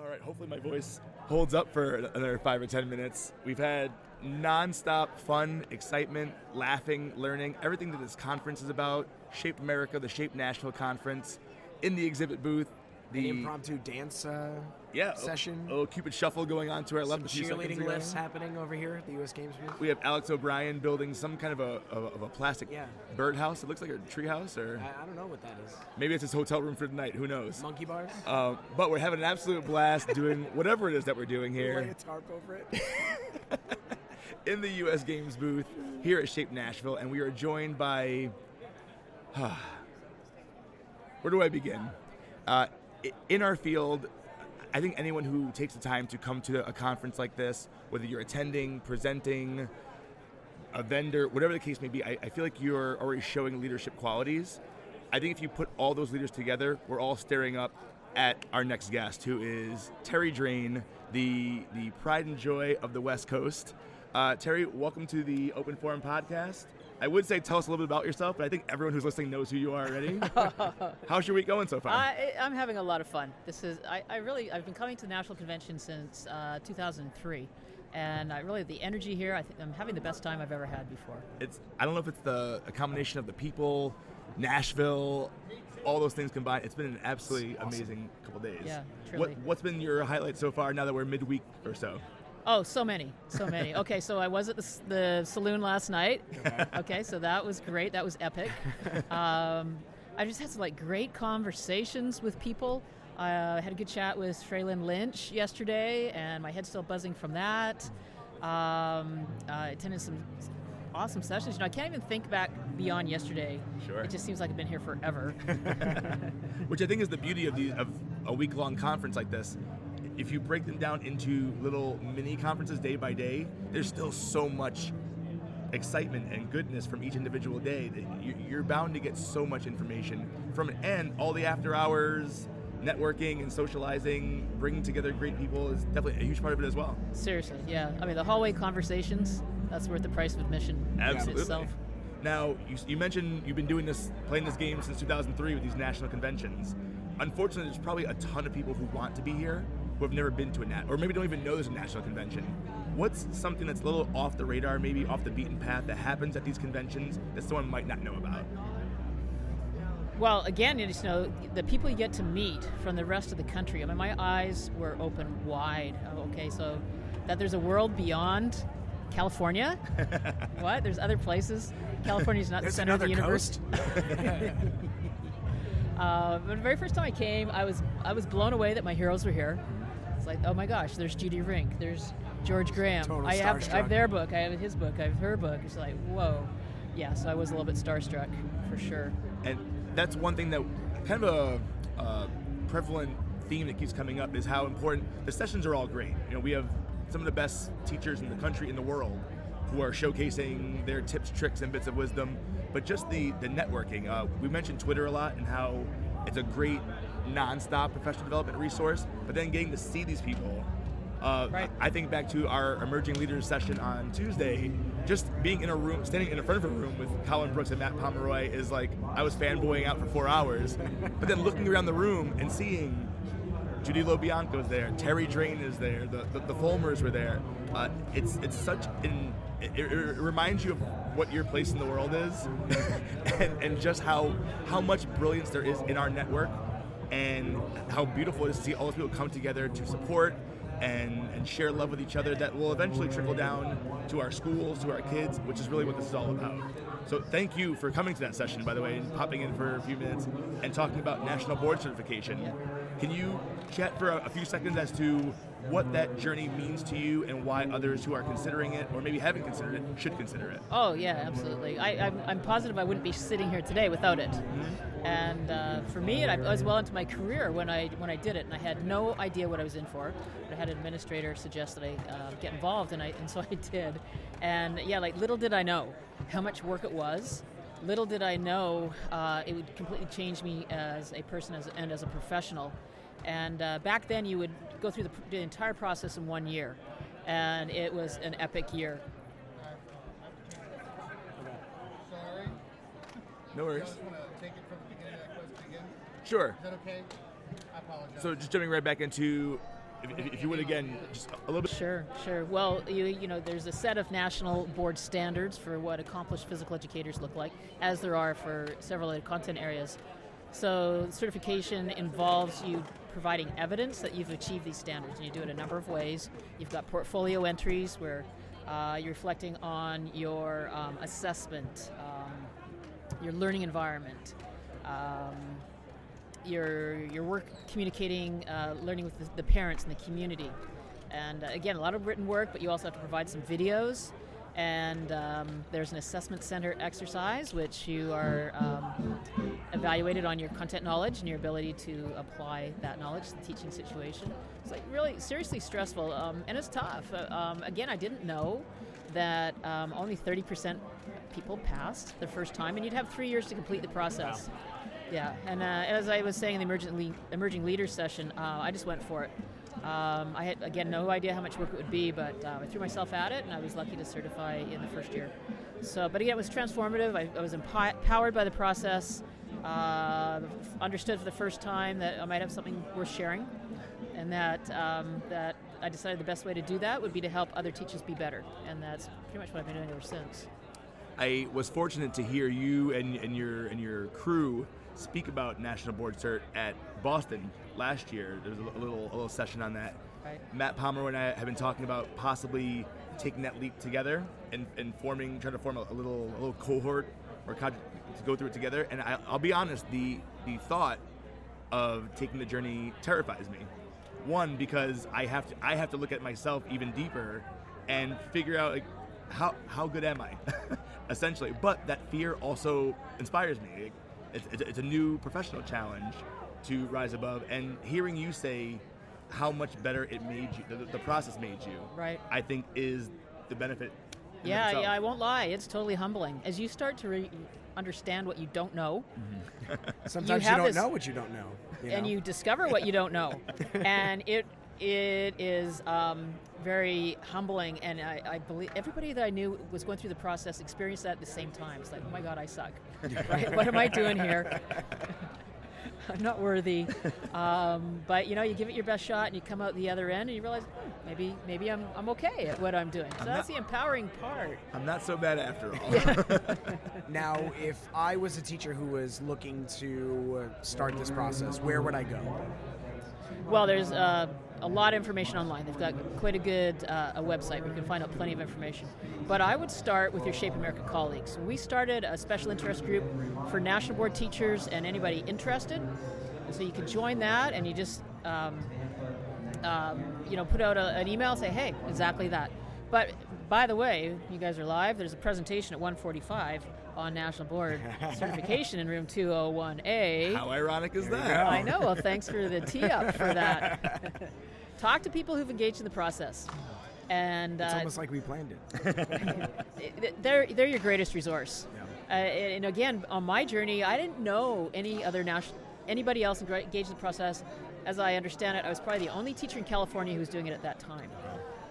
All right, hopefully my voice holds up for another five or ten minutes. We've had nonstop fun, excitement, laughing, learning, everything that this conference is about. Shape America, the Shape National Conference, in the exhibit booth. The An impromptu dance uh, yeah, session. Oh, little Cupid shuffle going on to our Some left. a cheerleading lifts happening over here at the U.S. Games booth. We have Alex O'Brien building some kind of a, of a, of a plastic Yeah. birdhouse. It looks like a treehouse, or I, I don't know what that is. maybe it's his hotel room for the night. Who knows? Monkey bars? Um, but we're having an absolute blast doing whatever it is that we're doing Lay here a tarp over it. in the U.S. Games booth here at Shape Nashville, and we are joined by. where do I begin? Uh, in our field, I think anyone who takes the time to come to a conference like this, whether you're attending, presenting, a vendor, whatever the case may be, I, I feel like you're already showing leadership qualities. I think if you put all those leaders together, we're all staring up at our next guest, who is Terri Drain, the the pride and joy of the West Coast. Uh, Terry, welcome to the Open Forum podcast. I would say tell us a little bit about yourself, but I think everyone who's listening knows who you are already. How's your week going so far? I, I'm having a lot of fun. This is I, I really I've been coming to the national convention since uh, 2003, and I really the energy here. I think I'm having the best time I've ever had before. it's I don't know if it's the a combination of the people, Nashville, all those things combined. It's been an absolutely amazing couple days. Yeah, truly. What what's been your highlight so far? Now that we're midweek or so. Oh, so many, so many. Okay, so I was at the, the saloon last night. Okay, so that was great. That was epic. Um, I just had some like great conversations with people. I uh, had a good chat with Fraylin Lynch yesterday, and my head's still buzzing from that. Um, I attended some awesome sessions. You know, I can't even think back beyond yesterday. Sure. It just seems like I've been here forever. Which I think is the beauty of the of a week long conference like this. If you break them down into little mini conferences day by day, there's still so much excitement and goodness from each individual day that you- you're bound to get so much information from it. And all the after hours, networking and socializing, bringing together great people is definitely a huge part of it as well. Seriously, yeah. I mean, the hallway conversations, that's worth the price of admission Absolutely. itself. Now, you, you mentioned you've been doing this, playing this game since 2003 with these national conventions. Unfortunately, there's probably a ton of people who want to be here who have never been to a nat, or maybe don't even know there's a national convention. What's something that's a little off the radar, maybe off the beaten path, that happens at these conventions that someone might not know about? Well, again, you just know the people you get to meet from the rest of the country. I mean, my eyes were open wide. Oh, okay, so that there's a world beyond California. what? There's other places. California's not the center of the universe. coast. Uh, but the very first time I came, I was I was blown away that my heroes were here. It's like, oh my gosh, there's Judy Rink, there's George Graham. Total I have I have their book, I have his book, I have her book. It's like, whoa, yeah. So I was a little bit starstruck for sure. And that's one thing that kind of a, a prevalent theme that keeps coming up is how important the sessions are all great. You know, we have some of the best teachers in the country, in the world, who are showcasing their tips, tricks, and bits of wisdom. But just the the networking. Uh, we mentioned Twitter a lot and how it's a great nonstop professional development resource. But then getting to see these people. Uh, Right. I think back to our emerging leaders session on Tuesday. Just being in a room, standing in front of a room with Colin Brooks and Matt Pomeroy is like I was fanboying out for four hours. but then looking around the room and seeing Judy LoBianco's there, Terri Drain is there, the the, the Fulmers were there. Uh, it's it's such an it, it it reminds you of what your place in the world is, and, and just how how much brilliance there is in our network, and how beautiful it is to see all those people come together to support and, and share love with each other that will eventually trickle down to our schools, to our kids, which is really what this is all about. So thank you for coming to that session, by the way, and popping in for a few minutes and talking about national board certification. Can you chat for a, a few seconds as to what that journey means to you and why others who are considering it or maybe haven't considered it should consider it? Oh yeah, absolutely. I, I'm, I'm positive I wouldn't be sitting here today without it. And uh, for me, and I was well into my career when I when I did it, and I had no idea what I was in for. But I had an administrator suggest that I uh, get involved, and I and so I did. And yeah, like little did I know how much work it was. Little did I know uh, it would completely change me as a person as, and as a professional. And uh, back then, you would go through the, the entire process in one year, and it was an epic year. Sorry. No I worries. just want to take it from the beginning of that question again. Sure. Is that okay? I apologize. So just jumping right back into if, if you would again, just a little bit. Sure, sure. Well, you you know, there's a set of national board standards for what accomplished physical educators look like, as there are for several other content areas. So certification involves you providing evidence that you've achieved these standards, and you do it a number of ways. You've got portfolio entries where uh, you're reflecting on your um, assessment, um, your learning environment. Um, your your work communicating, uh, learning with the, the, parents and the community, and uh, again, a lot of written work, but you also have to provide some videos. And um, there's an assessment center exercise, which you are um, evaluated on your content knowledge and your ability to apply that knowledge to the teaching situation. It's like really seriously stressful, um, and it's tough. Uh, um, again, I didn't know that um, only 30% people passed the first time, and you'd have three years to complete the process. Wow. Yeah, and uh, as I was saying in the emerging, le- emerging leaders session, uh, I just went for it. Um, I had, again, no idea how much work it would be, but uh, I threw myself at it, and I was lucky to certify in the first year. So, but again, it was transformative. I, I was empowered by the process, uh, understood for the first time that I might have something worth sharing, and that, um, that I decided the best way to do that would be to help other teachers be better, and that's pretty much what I've been doing ever since. I was fortunate to hear you and, and your and your crew speak about National Board Cert at Boston last year. There was a little a little session on that. Right. Matt Palmer and I have been talking about possibly taking that leap together and, and forming, trying to form a, a little a little cohort or to go through it together. And I, will be honest, the the thought of taking the journey terrifies me. One because I have to I have to look at myself even deeper and figure out like how how good am I, essentially. But that fear also inspires me it's, it's, a new professional challenge to rise above. And hearing you say how much better it made you, the, the process made you, right? I think is the benefit. Yeah, yeah, I won't lie. It's totally humbling as you start to re- understand what you don't know. Mm-hmm. Sometimes you, you don't this, know what you don't know, you and you discover what you don't know, and it it is um, very humbling, and I, I, believe everybody that I knew was going through the process experienced that at the same time. It's like, oh my God, I suck. right? What am I doing here? I'm not worthy. Um, but you know, you give it your best shot, and you come out the other end, and you realize hmm, maybe maybe I'm, I'm okay at what I'm doing. So I'm that's not, the empowering part. I'm not so bad after all. now, if I was a teacher who was looking to start this process, where would I go? Well, there's. Uh, a lot of information online. They've got quite a good uh, a website where you can find out plenty of information. But I would start with your Shape America colleagues. We started a special interest group for national board teachers and anybody interested. So you can join that, and you just um, um, you know put out a, an email, say, hey, exactly that. But by the way, you guys are live. There's a presentation at 1:45 on national board certification in room 201A. How ironic is that? I know. Well, thanks for the tee up for that. Talk to people who've engaged in the process. And it's uh, almost like we planned it. they're they're your greatest resource. Yeah. Uh, and again, on my journey, I didn't know any other national anybody else engaged in the process. As I understand it, I was probably the only teacher in California who was doing it at that time.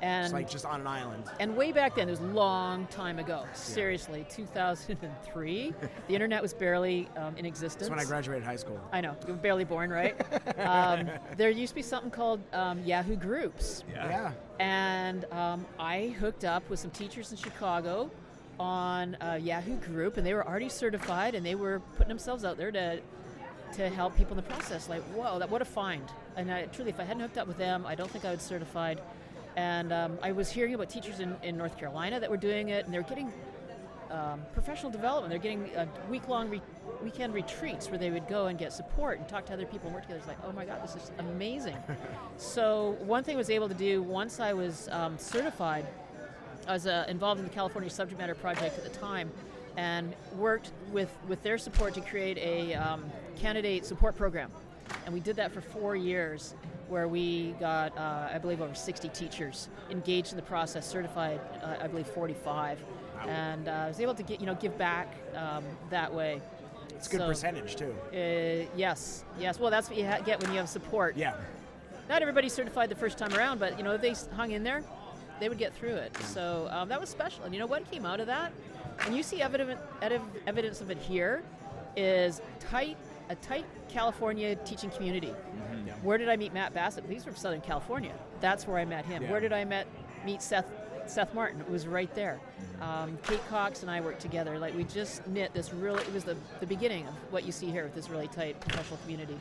And it's like just on an island. And way back then, it was a long time ago. Seriously, 2003. the internet was barely um, in existence. That's when I graduated high school. I know, you were barely born, right? um, there used to be something called um, Yahoo Groups. Yeah. yeah. And um, I hooked up with some teachers in Chicago on a Yahoo Group, and they were already certified, and they were putting themselves out there to to help people in the process. Like, whoa, that what a find! And I, truly, if I hadn't hooked up with them, I don't think I would have certified. And um, I was hearing about teachers in, in North Carolina that were doing it, and they're getting um, professional development. They're getting uh, week-long re- weekend retreats where they would go and get support and talk to other people and work together. It's like, oh my God, this is amazing. so one thing I was able to do once I was um, certified, I was uh, involved in the California Subject Matter Project at the time, and worked with with their support to create a um, candidate support program, and we did that for four years where we got, uh, I believe, over 60 teachers engaged in the process, certified, uh, I believe, 45, and uh, I was able to get, you know, give back um, that way. It's a good so, percentage too. Uh, yes, yes. Well, that's what you ha- get when you have support. Yeah. Not everybody's certified the first time around, but you know, if they hung in there, they would get through it. So um, that was special. And you know what came out of that? And you see evidence, evidence of it here, is tight a tight California teaching community. Yeah. Where did I meet Matt Bassett? He's from Southern California. That's where I met him. Yeah. Where did I met meet Seth Seth Martin? It was right there. Um, Kate Cox and I worked together. Like we just knit this really. It was the the beginning of what you see here with this really tight professional community.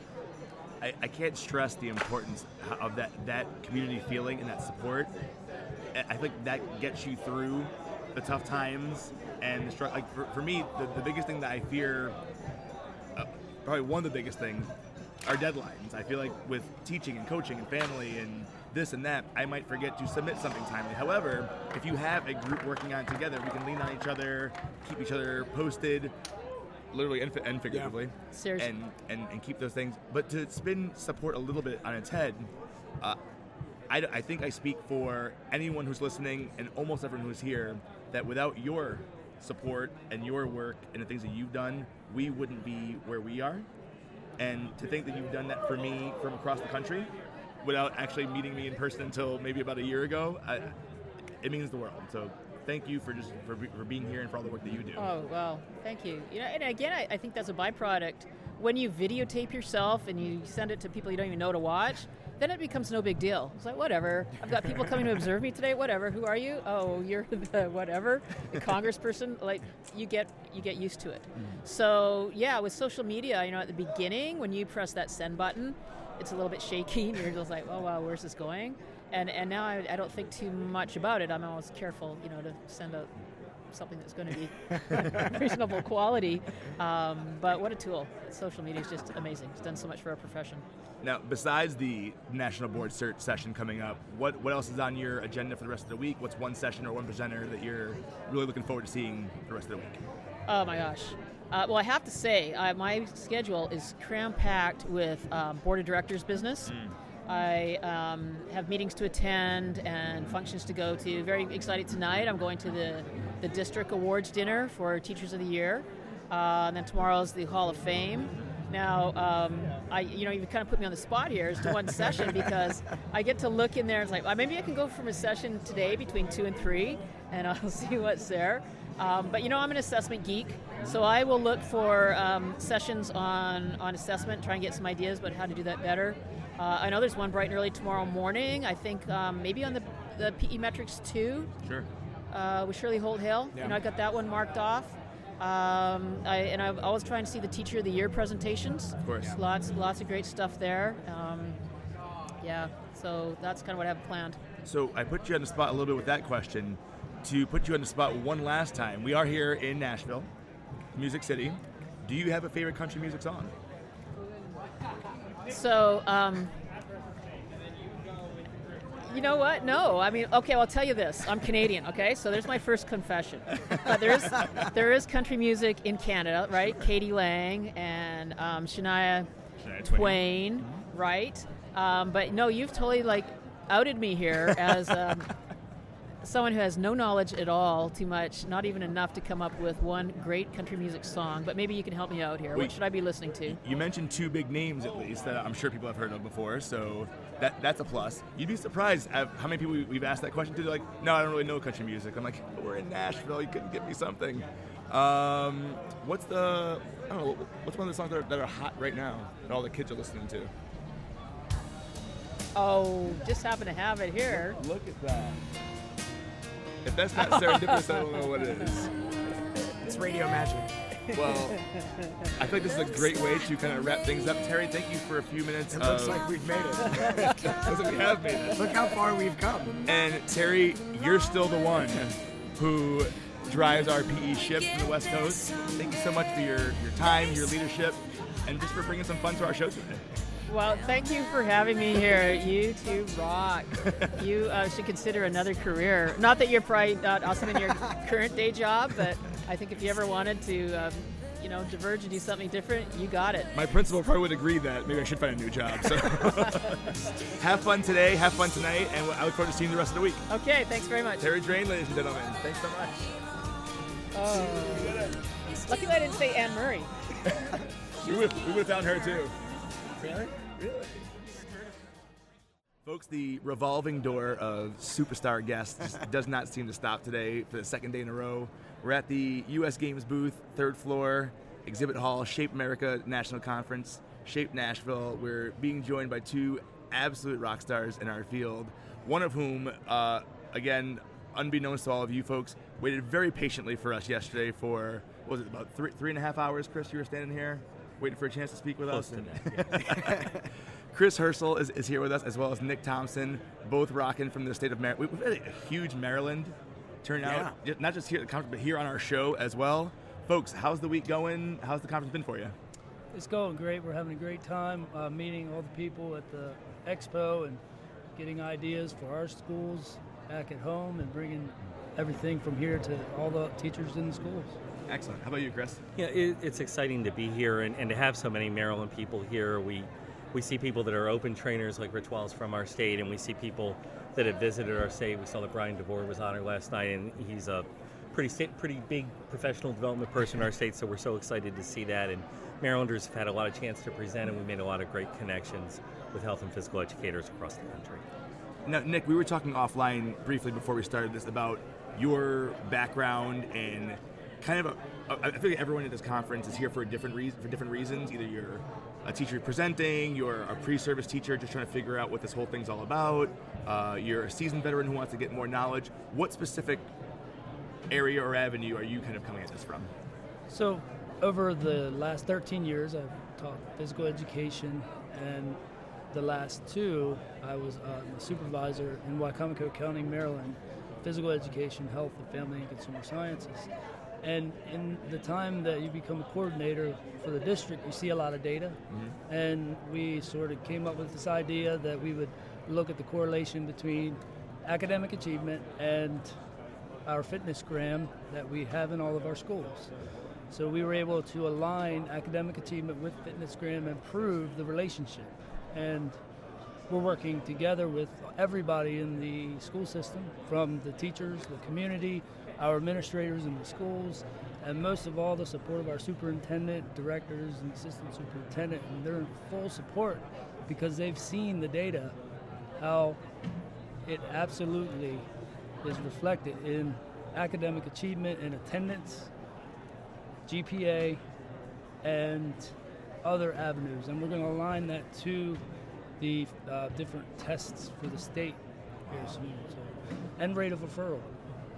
I, I can't stress the importance of that, that community feeling and that support. I- I think that gets you through the tough times and the struggle. Like for, for me, the, the biggest thing that I fear, probably one of the biggest things, are deadlines. I feel like with teaching and coaching and family and this and that, I might forget to submit something timely. However, if you have a group working on it together, we can lean on each other, keep each other posted, literally and, and figuratively Seriously. and, and and keep those things. But to spin support a little bit on its head, uh, I, I think I speak for anyone who's listening and almost everyone who's here that without your support and your work and the things that you've done, we wouldn't be where we are. And to think that you've done that for me from across the country without actually meeting me in person until maybe about a year ago, I, it means the world. So thank you for just for, for being here and for all the work that you do. Oh well, thank you. You know, and again, I, I think that's a byproduct. When you videotape yourself and you send it to people you don't even know to watch, then it becomes no big deal. It's like whatever. I've got people coming to observe me today. Whatever. Who are you? Oh, you're the whatever, the congressperson. Like you get you get used to it. Mm-hmm. So yeah, with social media, you know, at the beginning when you press that send button, it's a little bit shaky. And you're just like, oh wow, where's this going? And and now I, I don't think too much about it. I'm always careful, you know, to send out something that's going to be reasonable quality. Um, but what a tool! Social media is just amazing. It's done so much for our profession. Now, besides the national board cert session coming up, what what else is on your agenda for the rest of the week? What's one session or one presenter that you're really looking forward to seeing the rest of the week? Oh my gosh. Uh, well, I have to say, uh, my schedule is cram packed with um, board of directors business. I um, have meetings to attend and functions to go to. Very excited tonight. I'm going to the, the district awards dinner for Teachers of the Year. Uh, and then tomorrow is the Hall of Fame. Now, um, I you know you kind of put me on the spot here as to one session because I get to look in there and it's like well, maybe I can go from a session today between two and three, and I'll see what's there. Um, but you know I'm an assessment geek, so I will look for um, sessions on on assessment, try and get some ideas about how to do that better. Uh, I know there's one bright and early tomorrow morning. I think um, maybe on the the PE metrics two Sure. uh, with Shirley Holt/Hale. Yeah. You know, I got that one marked off. Um, I, and I'm always trying to see the Teacher of the Year presentations. Of course. Lots, lots of great stuff there. Um, yeah, so that's kind of what I have planned. So I put you on the spot a little bit with that question. To put you on the spot one last time, we are here in Nashville, Music City. Do you have a favorite country music song? So, um, you know what? No, I mean, okay. I'll tell you this. I'm Canadian. Okay, so there's my first confession. But there is there is country music in Canada, right? k.d. lang and um, Shania Shania Twain. Twain, right? Um, but no, you've totally like outed me here as um, someone who has no knowledge at all, too much, not even enough to come up with one great country music song. But maybe you can help me out here. What should I be listening to? You mentioned two big names at least that I'm sure people have heard of before, so that that's a plus. You'd be surprised at how many people we- we've asked that question to. They're like, no, I don't really know country music. I'm like, we're in Nashville. You couldn't give me something. Um, what's the I don't know. What's one of the songs that are, that are hot right now that all the kids are listening to? Oh, just happen to have it here. Look at that. If that's not serendipitous, I don't know what it is. It's radio magic. Well, I think this is a great way to kind of wrap things up. Terri, thank you for a few minutes. It looks of- like we've made it. looks like we have made it. Look how far we've come. And Terri, you're still the one who drives our PE ship from the West Coast. Thank you so much for your, your time, your leadership, and just for bringing some fun to our show today. Well, thank you for having me here. You two rock. You uh, should consider another career. Not that you're probably not awesome in your current day job, but I think if you ever wanted to, um, you know, diverge and do something different, you got it. My principal probably would agree that maybe I should find a new job. So have fun today, have fun tonight, and I look forward to seeing you the rest of the week. Okay, thanks very much. Terri Drain, ladies and gentlemen. Thanks so much. Oh. Luckily, I didn't say Anne Murray. We would have found her too. Really? Really? Folks, the revolving door of superstar guests does not seem to stop today for the second day in a row. We're at the U.S. Games booth, third floor. Exhibit Hall, Shape America National Conference, Shape Nashville. We're being joined by two absolute rock stars in our field, one of whom, uh, again, unbeknownst to all of you folks, waited very patiently for us yesterday for, what was it, about three, three and a half hours, Chris? You were standing here waiting for a chance to speak with Close us. to that, Chris Hersl is, is here with us, as well as Nick Thompson, both rocking from the state of Maryland. We've had a huge Maryland turnout, Yeah. not just here at the conference, but here on our show as well. Folks, how's the week going? How's the conference been for you? It's going great. We're having a great time uh, meeting all the people at the expo and getting ideas for our schools back at home and bringing everything from here to all the teachers in the schools. Excellent. How about you, Chris? Yeah, it, it's exciting to be here and, and to have so many Maryland people here. We we see people that are open trainers like Rich Wells from our state, and we see people that have visited our state. We saw that Brian DeVore was honored last night, and he's a pretty sta- pretty big professional development person in our state. So we're so excited to see that. And Marylanders have had a lot of chance to present, and we made a lot of great connections with health and physical educators across the country. Now, Nick, we were talking offline briefly before we started this about your background and kind of. A, I feel like everyone at this conference is here for different reason, for different reasons. Either you're a teacher presenting, you're a pre-service teacher just trying to figure out what this whole thing's all about. Uh, you're a seasoned veteran who wants to get more knowledge. What specific area or avenue are you kind of coming at this from? So, over the last 13 years, I've taught physical education, and the last two, I was uh, a supervisor in Wicomico County, Maryland, physical education, health, and family and consumer sciences. And in the time that you become a coordinator for the district, you see a lot of data. Mm-hmm. And we sort of came up with this idea that we would look at the correlation between academic achievement and our FitnessGram that we have in all of our schools. So we were able to align academic achievement with FitnessGram and prove the relationship. And we're working together with everybody in the school system, from the teachers, the community, our administrators in the schools, and most of all the support of our superintendent, directors, and assistant superintendent. And they're in full support because they've seen the data, how it absolutely is reflected in academic achievement and attendance, GPA, and other avenues. And we're going to align that to the uh, different tests for the state here soon. So, and rate of referral.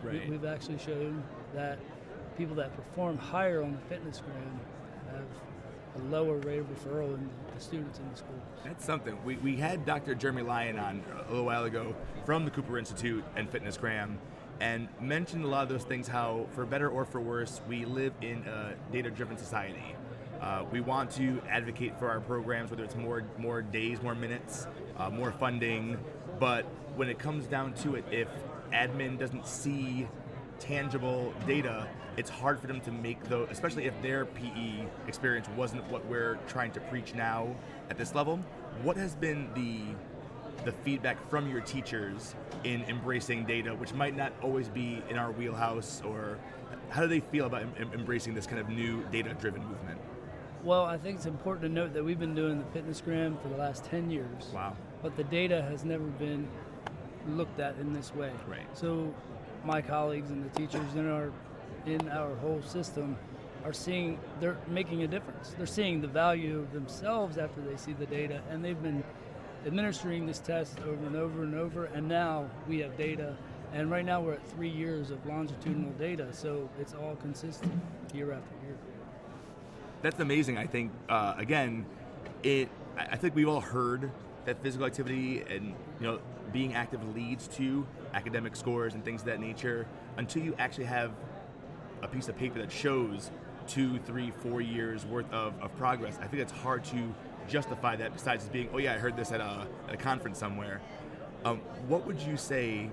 Right. We, we've actually shown that people that perform higher on the FitnessGram have a lower rate of referral in the students in the schools. That's something. We, we had Dr. Jeremy Lyon on a little while ago from the Cooper Institute and FitnessGram and mentioned a lot of those things how, for better or for worse, we live in a data driven society. Uh, we want to advocate for our programs, whether it's more, more days, more minutes, uh, more funding, but when it comes down to it, if admin doesn't see tangible data, it's hard for them to make those, especially if their PE experience wasn't what we're trying to preach now at this level. What has been the the feedback from your teachers in embracing data, which might not always be in our wheelhouse, or how do they feel about em- em- embracing this kind of new data-driven movement? Well, I think it's important to note that we've been doing the FitnessGram for the last 10 years. Wow. But the data has never been looked at in this way. Right. So my colleagues and the teachers in our in our whole system are seeing they're making a difference. They're seeing the value of themselves after they see the data and they've been administering this test over and over and over and now we have data and right now we're at 3 years of longitudinal data so it's all consistent year after year. That's amazing. I think uh, again, it. I think we've all heard that physical activity and you know being active leads to academic scores and things of that nature. Until you actually have a piece of paper that shows two, three, four years worth of, of progress, I think it's hard to justify that. Besides just being, oh yeah, I heard this at a at a conference somewhere. Um, what would you say?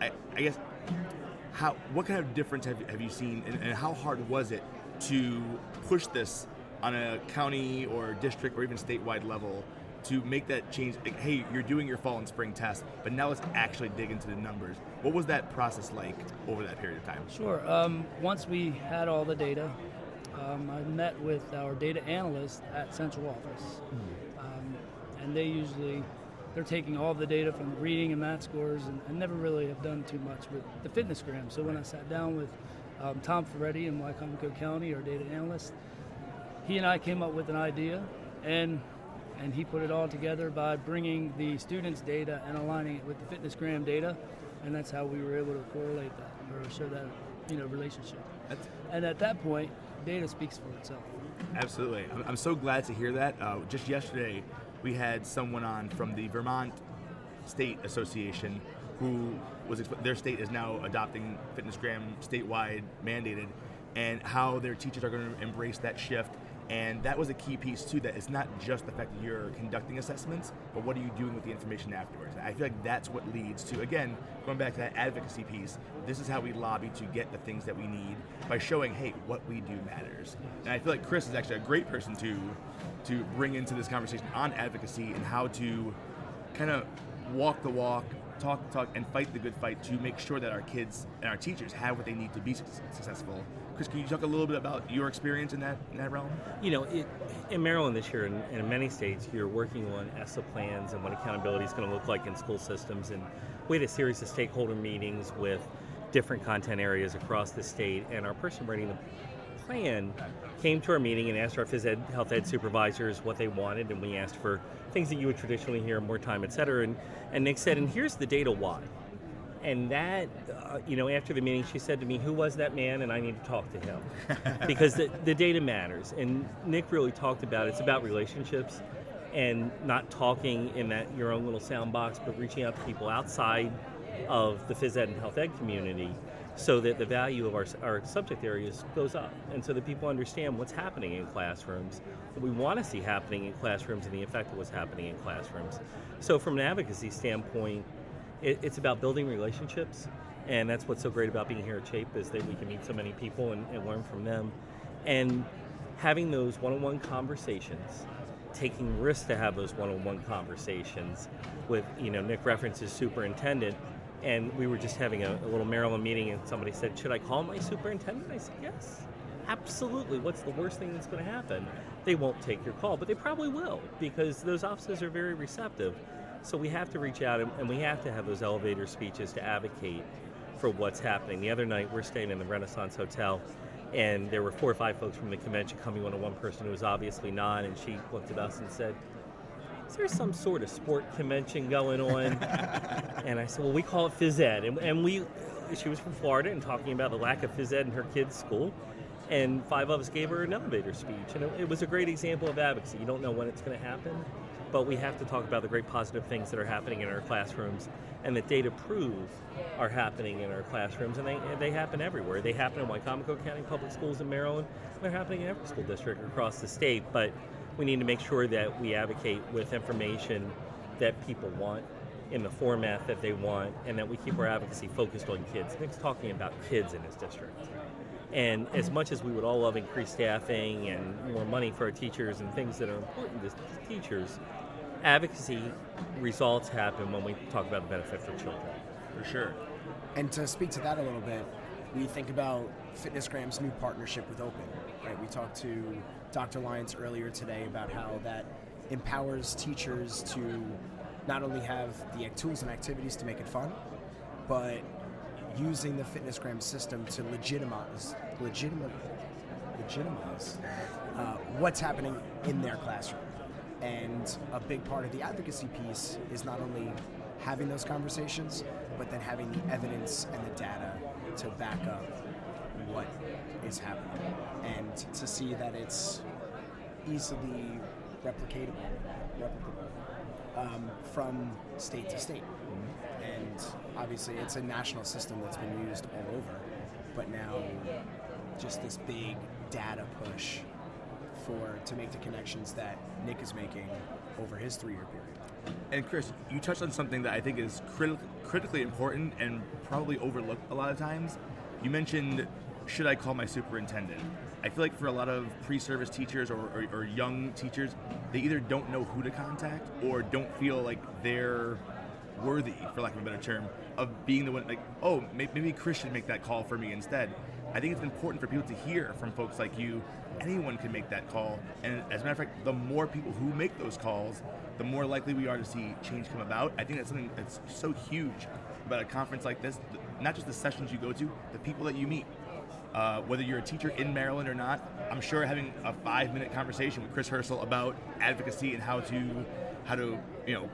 I, I guess how what kind of difference have, have you seen and, and how hard was it to push this on a county or district or even statewide level to make that change like, hey you're doing your fall and spring test but now let's actually dig into the numbers what was that process like over that period of time Sure. Um, once we had all the data, um, I met with our data analyst at central office, um, and they usually they're taking all the data from reading and math scores, and, and never really have done too much with the FitnessGram. So when I sat down with um, Tom Ferretti in Wicomico County, our data analyst. He and I came up with an idea, and and he put it all together by bringing the students' data and aligning it with the FitnessGram data, and that's how we were able to correlate that or show that you know relationship. That's- And at that point, data speaks for itself. Absolutely. I'm, I'm so glad to hear that. Uh, just yesterday, we had someone on from the Vermont State Association who was their state is now adopting FitnessGram statewide mandated, and how their teachers are going to embrace that shift. And that was a key piece too. That it's not just the fact that you're conducting assessments, but what are you doing with the information afterwards? I feel like that's what leads to again going back to that advocacy piece. This is how we lobby to get the things that we need by showing, hey, what we do matters. And I feel like Chris is actually a great person to to bring into this conversation on advocacy and how to kind of walk the walk, talk the talk, and fight the good fight to make sure that our kids and our teachers have what they need to be suc- successful. Chris, can you talk a little bit about your experience in that in that realm? You know, it, in Maryland this year, and, and in many states, you're working on ESSA plans and what accountability is going to look like in school systems. And we had a series of stakeholder meetings with different content areas across the state. And our person writing the plan came to our meeting and asked our phys ed, health ed supervisors what they wanted. And we asked for things that you would traditionally hear, more time, et cetera. And, and Nick said, and here's the data why. And that, uh, you know, after the meeting, she said to me, Who was that man? And I need to talk to him. because the, the data matters. And Nick really talked about it's about relationships and not talking in that your own little sound box, but reaching out to people outside of the phys ed and health ed community so that the value of our, our subject areas goes up. And so that people understand what's happening in classrooms. What we want to see happening in classrooms and the effect of what's happening in classrooms. So from an advocacy standpoint it, it's about building relationships. And that's what's so great about being here at Shape is that we can meet so many people and, and learn from them. And having those one-on-one conversations taking risks to have those one-on-one conversations with you know nick references superintendent and we were just having a, a little maryland meeting and somebody said should i call my superintendent? I said yes absolutely. What's the worst thing that's going to happen? They won't take your call but they probably will because those offices are very receptive. So we have to reach out and, and we have to have those elevator speeches to advocate for what's happening. The other night we're staying in the renaissance hotel and there were four or five folks from the convention coming on to one person who was obviously not and she looked at us and said is there some sort of sport convention going on? And i said well we call it phys ed. And, and we she was from florida and talking about the lack of phys ed in her kids school. And five of us gave her an elevator speech. And it, it was a great example of advocacy. You don't know when it's going to happen but we have to talk about the great positive things that are happening in our classrooms and that data prove are happening in our classrooms. And they, they happen everywhere. They happen in wicomico county public schools in maryland. They're happening in every school district across the state. But we need to make sure that we advocate with information that people want in the format that they want and that we keep our advocacy focused on kids nick's talking about kids in his district and as much as we would all love increased staffing and more money for our teachers and things that are important to teachers, advocacy results happen when we talk about the benefit for children. For sure. And to speak to that a little bit, we think about FitnessGram's new partnership with Open. We talked to Dr. Lyons earlier today about how that empowers teachers to not only have the tools and activities to make it fun, but using the FitnessGram system to legitimize, legitimate, legitimize uh, what's happening in their classroom. And a big part of the advocacy piece is not only having those conversations, but then having the evidence and the data to back up what is happening and to see that it's easily replicatable, replicable um, from state to state. And obviously, it's a national system that's been used all over, but now just this big data push for to make the connections that Nick is making over his three-year period. And Chris, you touched on something that I think is criti- critically important and probably overlooked a lot of times. You mentioned, should I call my superintendent? I feel like for a lot of pre-service teachers or, or, or young teachers, they either don't know who to contact or don't feel like they're worthy, for lack of a better term, of being the one. Like, oh, maybe Chris should make that call for me instead. I think it's important for people to hear from folks like you. Anyone can make that call, and as a matter of fact, the more people who make those calls, the more likely we are to see change come about. I think that's something that's so huge about a conference like this. Not just the sessions you go to, the people that you meet. Uh, whether you're a teacher in Maryland or not, I'm sure having a five-minute conversation with Chris Hersl about advocacy and how to how to you know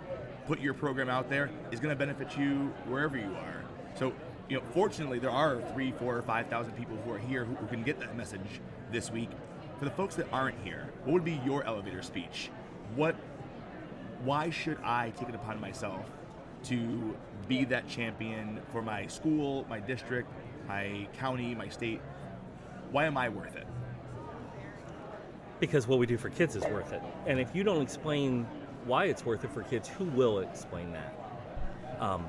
put your program out there is going to benefit you wherever you are. So you know, fortunately, there are three, four, or five thousand people who are here who, who can get that message this week. For the folks that aren't here, what would be your elevator speech? What why should I take it upon myself to be that champion for my school, my district, my county, my state? Why am I worth it? Because what we do for kids is worth it. And if you don't explain why it's worth it for kids, who will explain that? Um,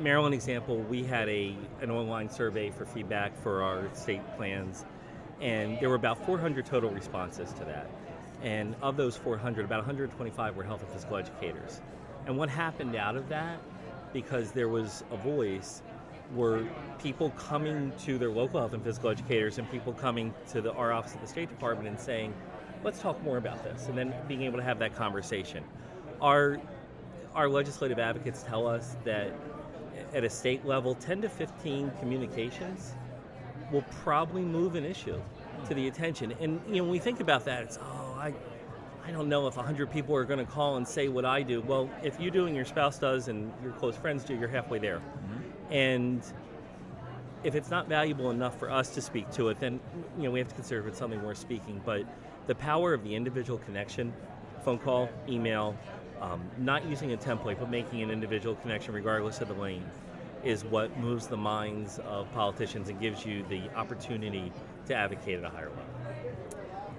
Maryland example, we had a an online survey for feedback for our state plans, and there were about 400 total responses to that. And of those 400, about 125 were health and physical educators. And what happened out of that, because there was a voice, were people coming to their local health and physical educators and people coming to the, our office at the State Department and saying, let's talk more about this, and then being able to have that conversation. Our, our legislative advocates tell us that at a state level, 10 to 15 communications will probably move an issue to the attention. And you know, when we think about that, it's oh, I, I don't know if 100 people are going to call and say what I do. Well, if you do and your spouse does and your close friends do, you're halfway there. And if it's not valuable enough for us to speak to it, then you know we have to consider if it's something worth speaking. But the power of the individual connection, phone call, email, um, not using a template but making an individual connection regardless of the lane, is what moves the minds of politicians and gives you the opportunity to advocate at a higher level.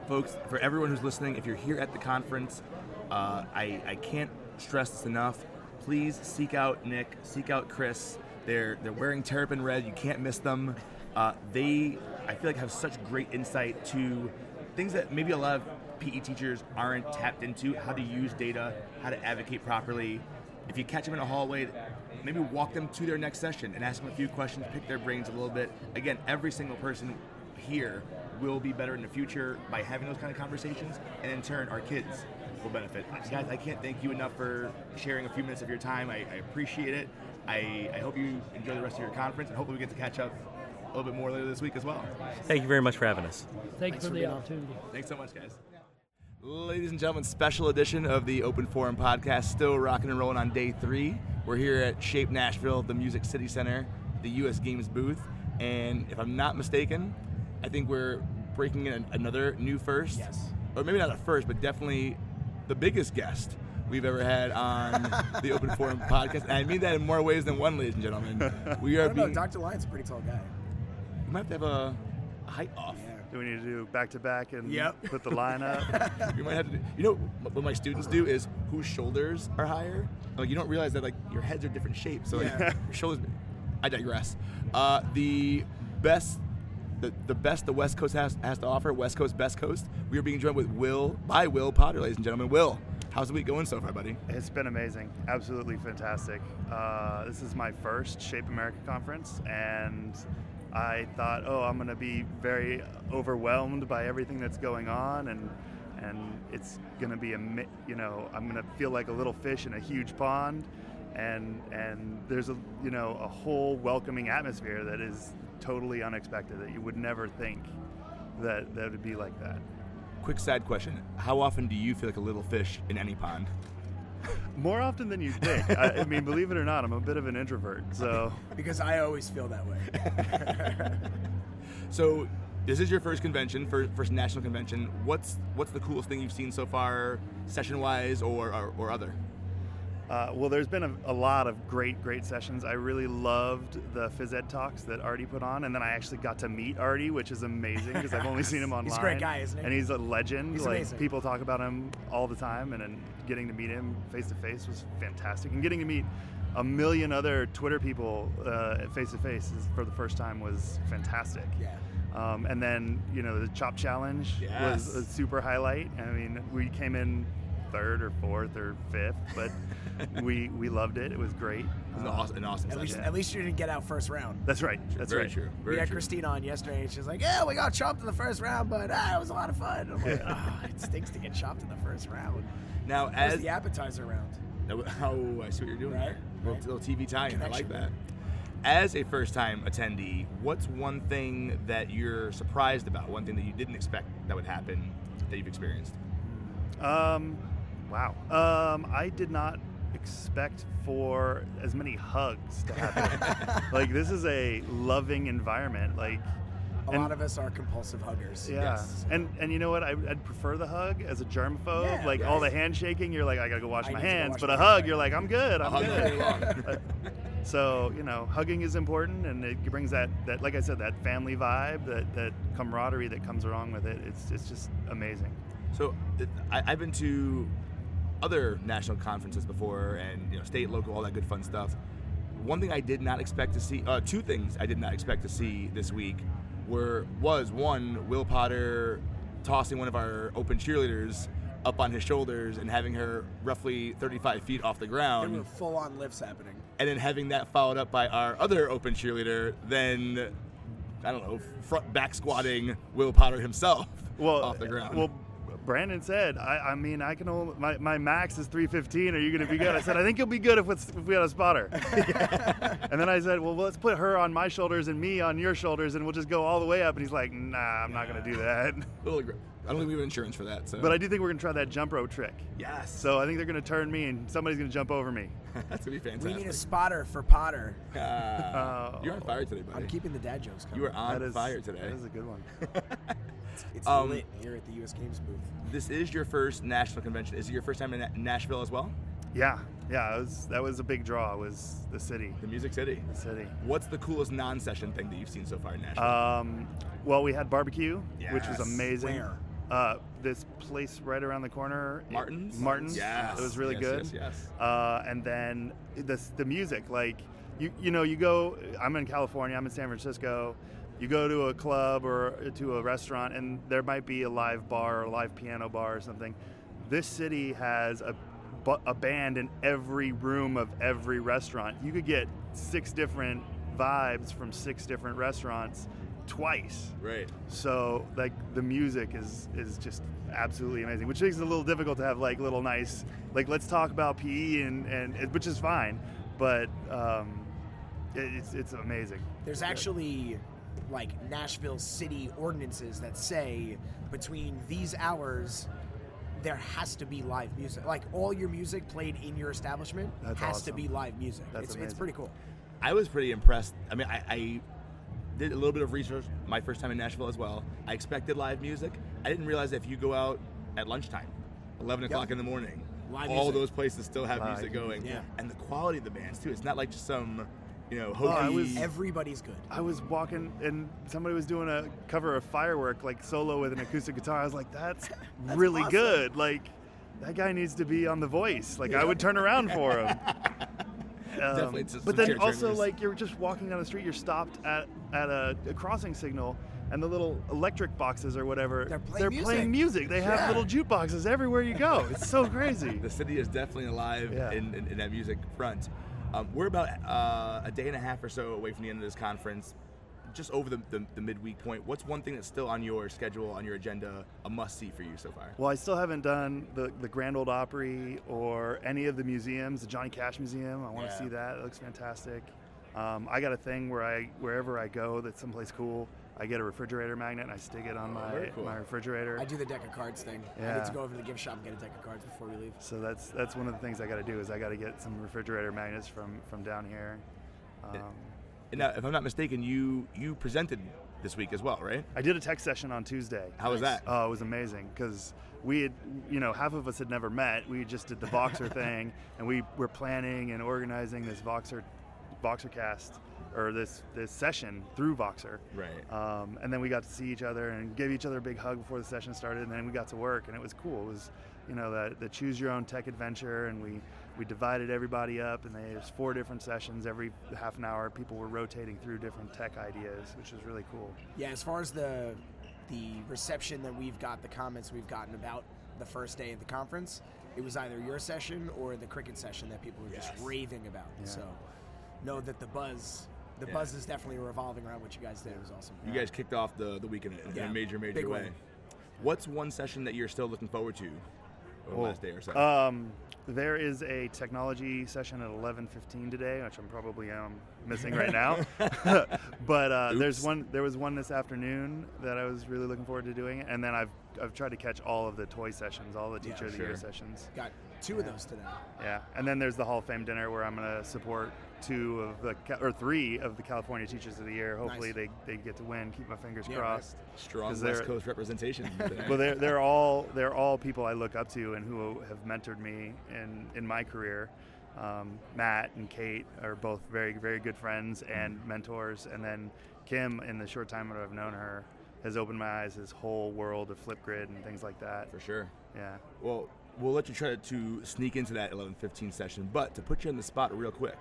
folks, for everyone who's listening, if you're here at the conference, uh, I, I can't stress this enough. Please seek out Nick, seek out Chris. They're they're wearing terrapin red. You can't miss them. Uh, they, I feel like, have such great insight to things that maybe a lot of PE teachers aren't tapped into. How to use data, how to advocate properly. If you catch them in a hallway, maybe walk them to their next session and ask them a few questions, pick their brains a little bit. Again, every single person here will be better in the future by having those kind of conversations, and in turn, our kids will benefit. Guys, I can't thank you enough for sharing a few minutes of your time. I, I appreciate it. I, I hope you enjoy the rest of your conference, and hopefully we get to catch up a little bit more later this week as well. Thank you very much for having us. Thank you Thanks for for the being on. opportunity. Thanks so much, guys. Ladies and gentlemen, special edition of the Open Forum podcast, still rocking and rolling on day three. We're here at Shape Nashville, the Music City Center, the U.S. Games booth, and if I'm not mistaken, I think we're breaking in another new first. Yes. Or maybe not a first, but definitely the biggest guest we've ever had on the Open Forum podcast. And I mean that in more ways than one, ladies and gentlemen. We I are know. being. Dr. Lyon's a pretty tall guy. We might have to have a, a height off. Do we need to do back to back and Yep. put the line up? You might have to. Do, you know what my students do is whose shoulders are higher. Like you don't realize that like your heads are different shapes. So like, Yeah. your shoulders. I digress. Uh, the best. The, the best the West Coast has, has to offer, West Coast, Best Coast. We are being joined with Will, by Will Potter, ladies and gentlemen. Will, how's the week going so far, buddy? it's been amazing, absolutely fantastic. Uh, this is my first Shape America conference, and I thought, oh, I'm going to be very overwhelmed by everything that's going on, and and it's going to be a, you know, I'm going to feel like a little fish in a huge pond, and and there's a you know a whole welcoming atmosphere that is totally unexpected that you would never think that that would be like that. Quick side question: How often do you feel like a little fish in any pond? More often than you think. I, I mean, believe it or not, I'm a bit of an introvert. So, Because I always feel that way. So, this is your first convention, first, first national convention. What's what's the coolest thing you've seen so far, session-wise or or, or other? Uh, well, there's been a, a lot of great, great sessions. I really loved the phys ed talks that Artie put on, and then I actually got to meet Artie, which is amazing because I've only seen him online. He's a great guy, isn't he? And he's a legend. He's like amazing. people talk about him all the time, and then getting to meet him face to face was fantastic. And getting to meet a million other Twitter people face to face for the first time was fantastic. yeah. Um, and then you know the chop challenge Yes. was a super highlight. I mean, we came in third or fourth or fifth, but we we loved it. It was great. It was an awesome, an awesome At least, at least you didn't get out first round. That's right. That's Very right. true. we Very had true. Christine on yesterday, and she's like, "Yeah, we got chopped in the first round, but ah, it was a lot of fun." I'm like, "Ah, "It stinks to get chopped in the first round." Now, was as the appetizer round. oh, I see what you're doing Right, there. Little, right. little TV tie-in. I like that. as a first-time attendee, what's one thing that you're surprised about? One thing that you didn't expect that would happen that you've experienced? Um, wow. Um, I did not expect for as many hugs to happen. like this is a loving environment. Like A and- lot of us are compulsive huggers. Yeah, Yes. and and you know what? I, I'd prefer the hug as a germaphobe. Yeah, like all the handshaking, you're like, I gotta go wash I my need to go hands. wash But my a hug, right. you're like, I'm good. A I'm hug all good. long. so you know, hugging is important, and it brings that that like I said, that family vibe, that that camaraderie that comes along with it. It's it's just amazing. So I, I've been to other national conferences before, and you know, state, local, all that good fun stuff. One thing I did not expect to see, uh, two things I did not expect to see this week, were was one Will Potter tossing one of our open cheerleaders up on his shoulders and having her roughly 35 feet off the ground. There ground, were full on lifts happening. and then having that followed up by our other open cheerleader, then I don't know, front back squatting Will Potter himself Well, off the ground. Well, Brandon said, I, I mean, I can only my, my max is 315. Are you going to be good? I said, I think you'll be good if, if we had a spotter. and then I said, well, let's put her on my shoulders and me on your shoulders, and we'll just go all the way up. And he's like, Nah, I'm not going to do that. Little aggr- I don't think we have insurance for that. So, But I do think we're going to try that jump rope trick. yes, So I think they're going to turn me, and somebody's going to jump over me. that's gonna be fantastic. We need a spotter for Potter. Oh. you're on oh. fire today, buddy. I'm keeping the dad jokes coming. you are on That is- fire today. That is a good one. It's Um, lit here at the U.S. Games booth. This is your first national convention. Is it your first time in Na- Nashville as well? Yeah, yeah. It was, that was a big draw. Was the city, The Music City. the city. What's the coolest non-session thing that you've seen so far in Nashville? Um, well, we had barbecue, which was amazing. Where? Uh, this place right around the corner, Martin's? Martin's. Yes. it was really Yes, good. yes, yes. Uh, and then the the music, like you you know you go. I'm in California. I'm in San Francisco. You go to a club or to a restaurant, and there might be a live bar or a live piano bar or something. This city has a a band in every room of every restaurant. You could get six different vibes from six different restaurants twice. right. So like the music is is just absolutely amazing, which makes it a little difficult to have like little nice like let's talk about PE and and it- which is fine, but um, it, it's it's amazing. There's actually like Nashville city ordinances that say between these hours there has to be live music. Like all your music played in your establishment That's has to be live music. That's it's, it's pretty cool. I was pretty impressed. I mean, I, I did a little bit of research my first time in Nashville as well. I expected live music. I didn't realize that if you go out at lunchtime, 11 o'clock in the morning, Live all music. those places still have Live music going. Yeah. And the quality of the bands, too. It's not like just some, you know, Oh, I was- Everybody's good. I was walking and somebody was doing a cover of Firework like solo with an acoustic guitar. I was like, that's, really awesome. good. Like that guy needs to be on The Voice. Like I would turn around for him. Um, Definitely, but then also turners. like you're just walking down the street, you're stopped at at a, a crossing signal, and the little electric boxes or whatever They're playing music. playing music. They have Yeah. little jukeboxes everywhere you go. It's so crazy. the city is definitely alive Yeah. in, in, in that music front. Um, we're about uh, a day and a half or so away from the end of this conference, just over the, the, the midweek point. What's one thing that's still on your schedule, on your agenda, a must see for you so far? Well, I still haven't done the, the Grand Ole Opry or any of the museums. The Johnny Cash Museum, I want to Yeah. see that. It looks fantastic. Um, I got a thing where I wherever I go that's someplace cool, I get a refrigerator magnet and I stick it on my cool. my refrigerator. I do the deck of cards thing. I Yeah. need to go over to the gift shop and get a deck of cards before we leave. So that's that's one of the things I got to do is I got to get some refrigerator magnets from from down here. Um, And now, if I'm not mistaken, you you presented this week as well, right? I did a tech session on Tuesday. How was that? Oh, it was amazing because we had, you know, half of us had never met. We just did the Voxer thing, and we were planning and organizing this Voxer, Voxer cast or this this session through Voxer. Right. Um, and then we got to see each other and give each other a big hug before the session started, and then we got to work, and it was cool. It was, you know, the, the choose your own tech adventure, and we we divided everybody up, and there's four different sessions every half an hour. People were rotating through different tech ideas, which was really cool. Yeah, as far as the the reception that we've got, the comments we've gotten about the first day of the conference, it was either your session or the cricket session that people were just raving about. Yeah. So know that the buzz the Yeah. buzz is definitely revolving around what you guys did. It was awesome. You guys kicked off the, the week in, a- Yeah, a major, major big way. win. What's one session that you're still looking forward to over the last day or so? Um, there is a technology session at 11:15 today, which I'm probably um, missing right now. but uh, there's one. There was one this afternoon that I was really looking forward to doing, and then I've I've tried to catch all of the toy sessions, all the Yeah, Teacher of the Year sessions. Got two of those today. Yeah, and then there's the Hall of Fame dinner where I'm going to support two of the or three of the California Teachers of the Year. Hopefully Nice. they, they get to win. Keep my fingers Yeah, right. crossed. Strong 'Cause West Coast representation. Well, they're, they're all they're all people I look up to and who have mentored me in in my career. Um, Matt and Kate are both very very good friends and mentors, and then Kim, in the short time that I've known her, has opened my eyes this whole world of Flipgrid and things like that. for sure. Yeah. Well, we'll let you try to sneak into that 11:15 session, but to put you in the spot real quick,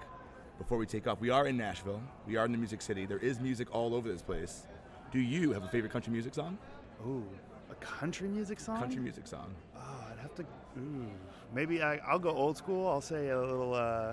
before we take off, we are in Nashville. We are in the Music City. There is music all over this place. Do you have a favorite country music song? Ooh, a country music song. Country music song. Oh, I'd have to. Ooh, maybe I, I'll go old school. I'll say a little, uh,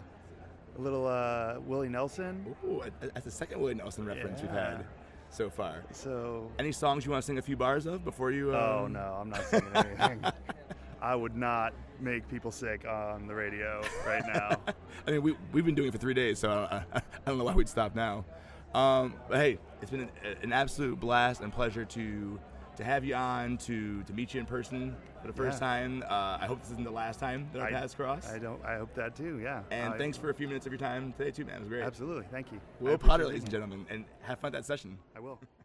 a little uh, Willie Nelson. Ooh, that's the second Willie Nelson reference we've had so far. So. Any songs you want to sing a few bars of before you? Oh um, no, I'm not singing anything. I would not make people sick on the radio right now. I mean, we, we've been doing it for three days, so I, I don't know why we'd stop now. Um, but hey, it's been an, an absolute blast and pleasure to to have you on, to to meet you in person for the first Yeah. time. Uh, I hope this isn't the last time that our I- paths cross. I don't. I hope that too. Yeah. and I- thanks for a few minutes of your time today, too, man. It was great. absolutely. Thank you. Will Potter, ladies and gentlemen, and have fun at that session. I will.